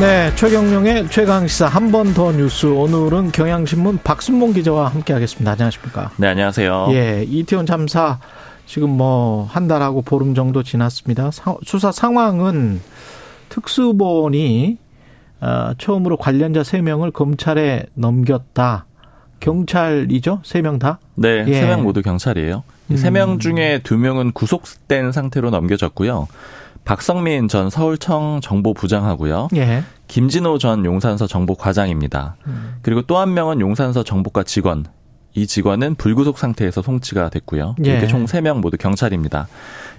네, 최경영의 최강시사 한 번 더 뉴스. 오늘은 경향신문 박순봉 기자와 함께하겠습니다. 안녕하십니까? 네, 안녕하세요. 예, 이태원 참사 지금 뭐 한 달하고 보름 정도 지났습니다. 수사 상황은 특수본이 어, 처음으로 관련자 3명을 검찰에 넘겼다. 경찰이죠? 3명 다? 네, 예. 3명 모두 경찰이에요. 음. 3명 중에 2명은 구속된 상태로 넘겨졌고요. 박성민 전 서울청 정보부장하고요. 예. 김진호 전 용산서 정보과장입니다. 음. 그리고 또 한 명은 용산서 정보과 직원. 이 직원은 불구속 상태에서 송치가 됐고요. 예. 이렇게 총 3명 모두 경찰입니다.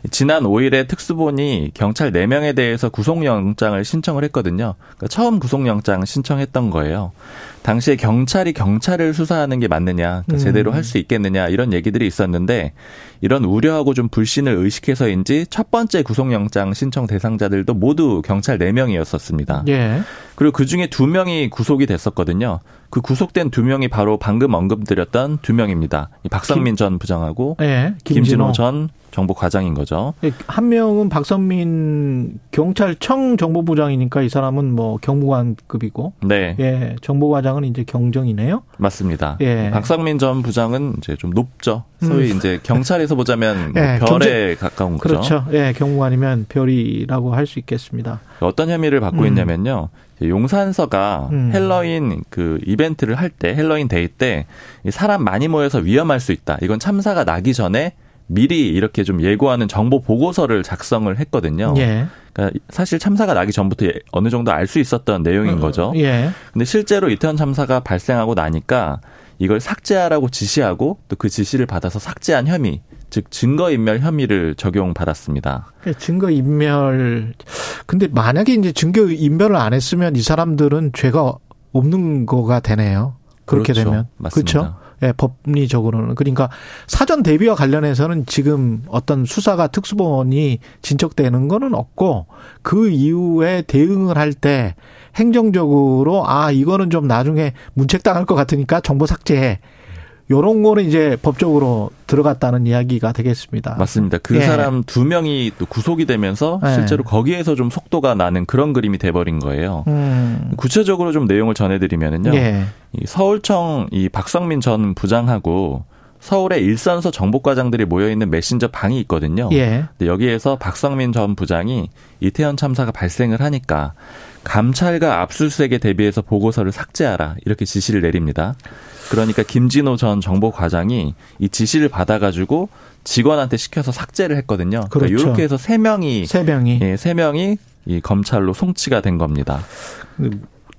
지난 5일에 특수본이 경찰 4명에 대해서 구속영장을 신청을 했거든요. 그러니까 처음 구속영장 신청했던 거예요. 당시에 경찰이 경찰을 수사하는 게 맞느냐, 그러니까 음. 제대로 할 수 있겠느냐 이런 얘기들이 있었는데 이런 우려하고 좀 불신을 의식해서인지 첫 번째 구속영장 신청 대상자들도 모두 경찰 4명이었었습니다. 예. 그리고 그 중에 2명이 구속이 됐었거든요. 그 구속된 2명이 바로 방금 언급드렸던 2명입니다. 박성민 김, 전 부장하고 예, 김진호. 김진호 전 정보 과장인 거죠. 예, 한 명은 박선민 경찰청 정보부장이니까 이 사람은 뭐 경무관급이고, 네, 예, 정보과장은 이제 경정이네요. 맞습니다. 예, 박선민 전 부장은 이제 좀 높죠. 소위 음. 이제 경찰에서 보자면 뭐 예, 별에 경제, 가까운 거죠. 그렇죠. 예, 경무관이면 별이라고 할 수 있겠습니다. 어떤 혐의를 받고 음. 있냐면요. 용산서가 음. 헬로윈 그 이벤트를 할 때 헬로윈 데이 때 사람 많이 모여서 위험할 수 있다. 이건 참사가 나기 전에 미리 이렇게 좀 예고하는 정보 보고서를 작성을 했거든요. 예. 그러니까 사실 참사가 나기 전부터 어느 정도 알 수 있었던 내용인 음, 거죠. 예. 근데 실제로 이태원 참사가 발생하고 나니까 이걸 삭제하라고 지시하고 또 그 지시를 받아서 삭제한 혐의, 즉 증거인멸 혐의를 적용받았습니다. 예, 증거인멸. 근데 만약에 이제 증거인멸을 안 했으면 이 사람들은 죄가 없는 거가 되네요. 그렇게 그렇죠. 되면. 맞습니다. 그렇죠? 예, 법리적으로는. 그러니까 사전 대비와 관련해서는 지금 어떤 수사가 특수본이 진척되는 거는 없고 그 이후에 대응을 할 때 행정적으로 아, 이거는 좀 나중에 문책당할 것 같으니까 정보 삭제해. 요런 거는 이제 법적으로 들어갔다는 이야기가 되겠습니다. 맞습니다. 그 예. 사람 두 명이 또 구속이 되면서 예. 실제로 거기에서 좀 속도가 나는 그런 그림이 돼버린 거예요. 음. 구체적으로 좀 내용을 전해드리면은요. 예. 이 서울청 이 박성민 전 부장하고 서울의 일선서 정보과장들이 모여 있는 메신저 방이 있거든요. 예. 근데 여기에서 박성민 전 부장이 이태원 참사가 발생을 하니까 감찰과 압수수색에 대비해서 보고서를 삭제하라 이렇게 지시를 내립니다. 그러니까 김진호 전 정보과장이 이 지시를 받아가지고 직원한테 시켜서 삭제를 했거든요. 그러니까 그렇죠. 이렇게 해서 세 명이 세 명이 예, 세 명이 이 검찰로 송치가 된 겁니다.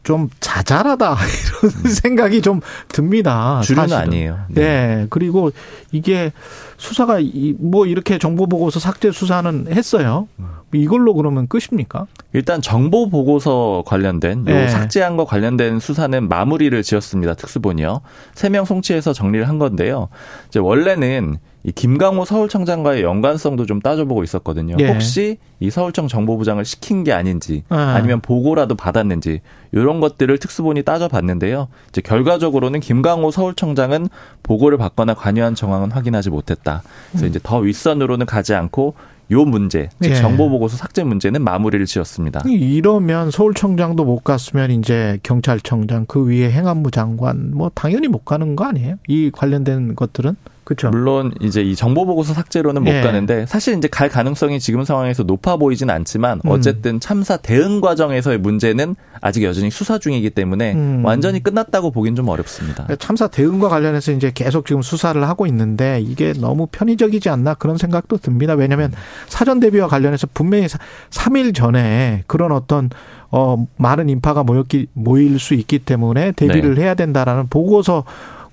좀 자잘하다 이런 음. 생각이 좀 듭니다. 주류는 사실은. 아니에요. 네. 네. 그리고 이게 수사가 뭐 이렇게 정보 보고서 삭제 수사는 했어요. 음. 이걸로 그러면 끝입니까? 일단 정보 보고서 관련된 요 네. 삭제한 거 관련된 수사는 마무리를 지었습니다. 특수본이요. 세 명 송치해서 정리를 한 건데요. 이제 원래는 이 김강호 서울청장과의 연관성도 좀 따져보고 있었거든요. 예. 혹시 이 서울청 정보부장을 시킨 게 아닌지 아. 아니면 보고라도 받았는지 이런 것들을 특수본이 따져봤는데요. 이제 결과적으로는 김강호 서울청장은 보고를 받거나 관여한 정황은 확인하지 못했다. 그래서 음. 이제 더 윗선으로는 가지 않고 요 문제, 즉 예. 정보 보고서 삭제 문제는 마무리를 지었습니다. 이러면 서울청장도 못 갔으면 이제 경찰청장 그 위에 행안부 장관 뭐 당연히 못 가는 거 아니에요? 이 관련된 것들은? 그렇죠. 물론 이제 이 정보 보고서 삭제로는 못 예. 가는데 사실 이제 갈 가능성이 지금 상황에서 높아 보이지는 않지만 음. 어쨌든 참사 대응 과정에서의 문제는 아직 여전히 수사 중이기 때문에 음. 완전히 끝났다고 보긴 좀 어렵습니다. 참사 대응과 관련해서 이제 계속 지금 수사를 하고 있는데 이게 너무 편의적이지 않나 그런 생각도 듭니다. 왜냐하면 사전 대비와 관련해서 분명히 3일 전에 그런 어떤 어 많은 인파가 모였기 모일 수 있기 때문에 대비를 네. 해야 된다라는 보고서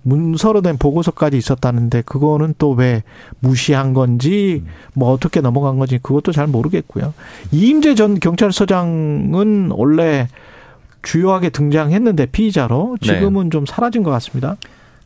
문서로 된 보고서까지 있었다는데 그거는 또 왜 무시한 건지 뭐 어떻게 넘어간 건지 그것도 잘 모르겠고요. 이임재 전 경찰서장은 원래 주요하게 등장했는데 피의자로 지금은 네. 좀 사라진 것 같습니다.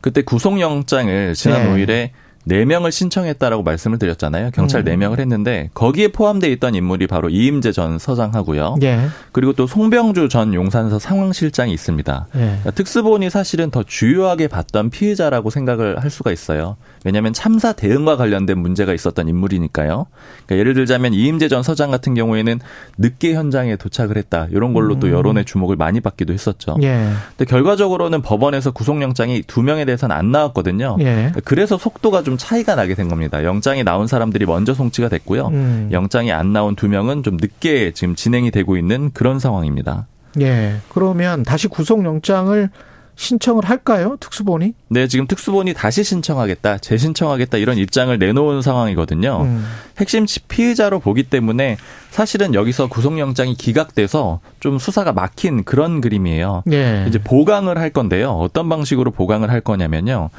그때 구속영장을 지난 네. 5일에 4명을 신청했다라고 말씀을 드렸잖아요. 경찰 음. 4명을 했는데 거기에 포함되어 있던 인물이 바로 이임재 전 서장하고요. 예. 그리고 또 송병주 전 용산서 상황실장이 있습니다. 예. 그러니까 특수본이 사실은 더 주요하게 봤던 피의자라고 생각을 할 수가 있어요. 왜냐하면 참사 대응과 관련된 문제가 있었던 인물이니까요. 그러니까 예를 들자면 이임재 전 서장 같은 경우에는 늦게 현장에 도착을 했다. 이런 걸로 음. 또 여론의 주목을 많이 받기도 했었죠. 예. 근데 결과적으로는 법원에서 구속영장이 두 명에 대해서는 안 나왔거든요. 예. 그래서 속도가 좀 차이가 나게 된 겁니다. 영장이 나온 사람들이 먼저 송치가 됐고요. 음. 영장이 안 나온 두 명은 좀 늦게 지금 진행이 되고 있는 그런 상황입니다. 예. 그러면 다시 구속영장을 신청을 할까요? 특수본이? 네, 지금 특수본이 다시 신청하겠다, 재신청하겠다 이런 입장을 내놓은 상황이거든요. 음. 핵심 피의자로 보기 때문에 사실은 여기서 구속영장이 기각돼서 좀 수사가 막힌 그런 그림이에요. 네. 이제 보강을 할 건데요. 어떤 방식으로 보강을 할 거냐면요.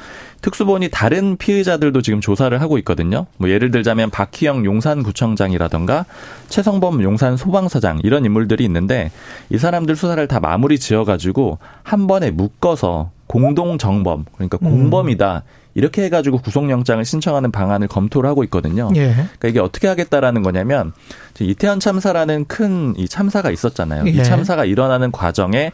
특수본이 다른 피의자들도 지금 조사를 하고 있거든요. 뭐 예를 들자면 박희영 용산구청장이라던가 최성범 용산 소방서장 이런 인물들이 있는데 이 사람들 수사를 다 마무리 지어가지고 한 번에 묶어서 공동 정범 그러니까 음. 공범이다. 이렇게 해가지고 구속영장을 신청하는 방안을 검토를 하고 있거든요. 예. 그러니까 이게 어떻게 하겠다라는 거냐면 이태원 참사라는 큰 이 참사가 있었잖아요. 예. 이 참사가 일어나는 과정에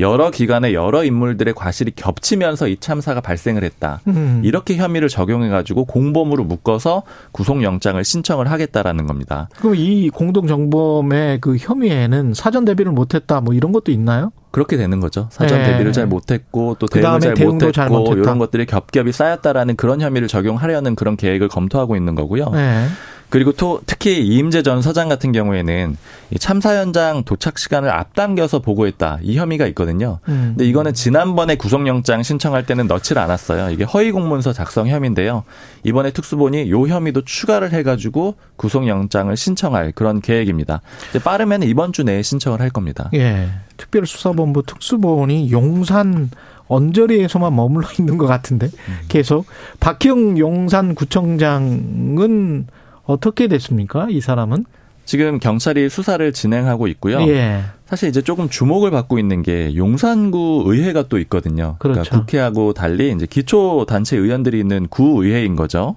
여러 기관의 여러 인물들의 과실이 겹치면서 이 참사가 발생을 했다. 음. 이렇게 혐의를 적용해 가지고 공범으로 묶어서 구속 영장을 신청을 하겠다라는 겁니다. 그럼 이 공동 정범의 그 혐의에는 사전 대비를 못 했다 뭐 이런 것도 있나요? 그렇게 되는 거죠. 사전 네. 대비를 잘 못했고 또 대응을 잘 못했고 잘 이런 것들이 겹겹이 쌓였다라는 그런 혐의를 적용하려는 그런 계획을 검토하고 있는 거고요. 네. 그리고 또 특히 이임재 전 서장 같은 경우에는 이 참사 현장 도착 시간을 앞당겨서 보고했다 이 혐의가 있거든요. 음. 근데 이거는 지난번에 구속영장 신청할 때는 넣지를 않았어요. 이게 허위 공문서 작성 혐의인데요. 이번에 특수본이 요 혐의도 추가를 해가지고 구속영장을 신청할 그런 계획입니다. 빠르면 이번 주 내에 신청을 할 겁니다. 예. 특별수사본부 특수본이 용산 언저리에서만 머물러 있는 것 같은데 음. 계속 박형 용산구청장은 어떻게 됐습니까? 이 사람은? 지금 경찰이 수사를 진행하고 있고요. 예. 사실 이제 조금 주목을 받고 있는 게 용산구 의회가 또 있거든요. 그러니까 그렇죠. 그러니까 국회하고 달리 이제 기초 단체 의원들이 있는 구 의회인 거죠.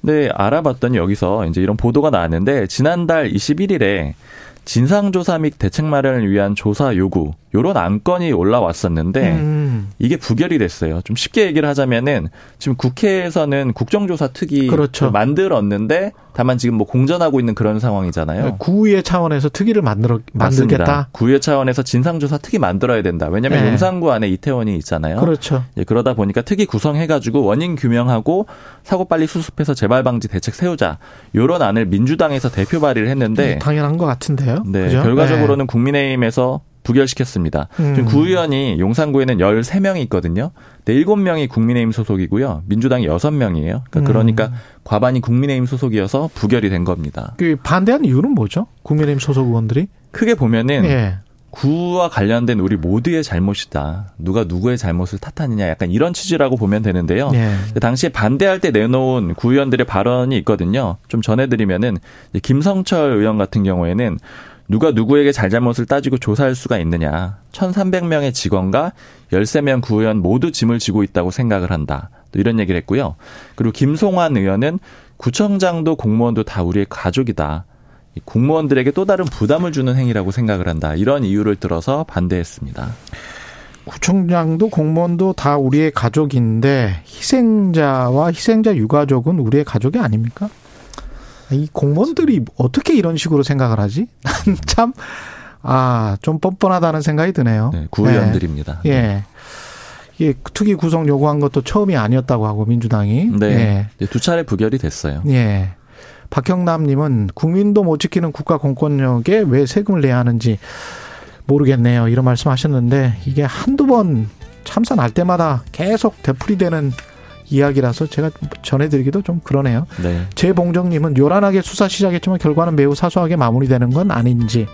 근데 알아봤더니 여기서 이제 이런 보도가 나왔는데 지난달 21일에 진상조사 및 대책 마련을 위한 조사 요구 요런 안건이 올라왔었는데 음. 이게 부결이 됐어요. 좀 쉽게 얘기를 하자면은 지금 국회에서는 국정조사 특위 그렇죠. 만들었는데 다만 지금 뭐 공전하고 있는 그런 상황이잖아요. 네, 구의회 차원에서 특위를 만들어 만들겠다. 구의회 차원에서 진상조사 특위 만들어야 된다. 왜냐하면 네. 용산구 안에 이태원이 있잖아요. 그렇죠. 예, 그러다 보니까 특위 구성해가지고 원인 규명하고 사고 빨리 수습해서 재발 방지 대책 세우자. 요런 안을 민주당에서 대표 발의를 했는데 음, 당연한 것 같은데요. 네, 그죠? 결과적으로는 네. 국민의힘에서 부결시켰습니다. 음. 지금 구의원이 용산구에는 13명이 있거든요. 네, 7명이 국민의힘 소속이고요. 민주당이 6명이에요. 그러니까, 음. 그러니까 과반이 국민의힘 소속이어서 부결이 된 겁니다. 그 반대한 이유는 뭐죠? 국민의힘 소속 의원들이? 크게 보면은 예. 구와 관련된 우리 모두의 잘못이다. 누가 누구의 잘못을 탓하느냐 약간 이런 취지라고 보면 되는데요. 네. 당시에 반대할 때 내놓은 구의원들의 발언이 있거든요. 좀 전해드리면은 김성철 의원 같은 경우에는 누가 누구에게 잘잘못을 따지고 조사할 수가 있느냐. 1,300명의 직원과 13명 구의원 모두 짐을 지고 있다고 생각을 한다. 또 이런 얘기를 했고요. 그리고 김송환 의원은 구청장도 공무원도 다 우리의 가족이다. 공무원들에게 또 다른 부담을 주는 행위라고 생각을 한다. 이런 이유를 들어서 반대했습니다. 구청장도 공무원도 다 우리의 가족인데 희생자와 희생자 유가족은 우리의 가족이 아닙니까? 이 공무원들이 어떻게 이런 식으로 생각을 하지? 참, 아, 좀 뻔뻔하다는 생각이 드네요. 네, 구의원들입니다. 예. 예. 예, 특위 구성 요구한 것도 처음이 아니었다고 하고 민주당이. 네. 예. 두 차례 부결이 됐어요. 예. 박형남님은 국민도 못 지키는 국가 공권력에 왜 세금을 내야 하는지 모르겠네요. 이런 말씀 하셨는데 이게 한두 번 참사 날 때마다 계속 되풀이되는 이야기라서 제가 전해드리기도 좀 그러네요. 네. 재봉정님은 요란하게 수사 시작했지만 결과는 매우 사소하게 마무리되는 건 아닌지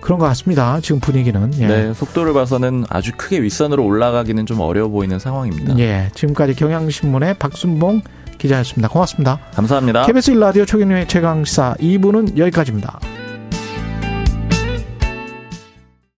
그런 것 같습니다. 지금 분위기는. 예. 네, 속도를 봐서는 아주 크게 윗선으로 올라가기는 좀 어려워 보이는 상황입니다. 예, 지금까지 경향신문의 박순봉 기자였습니다. 고맙습니다. 감사합니다. KBS 1라디오 초경영의 최강시사 2부는 여기까지입니다.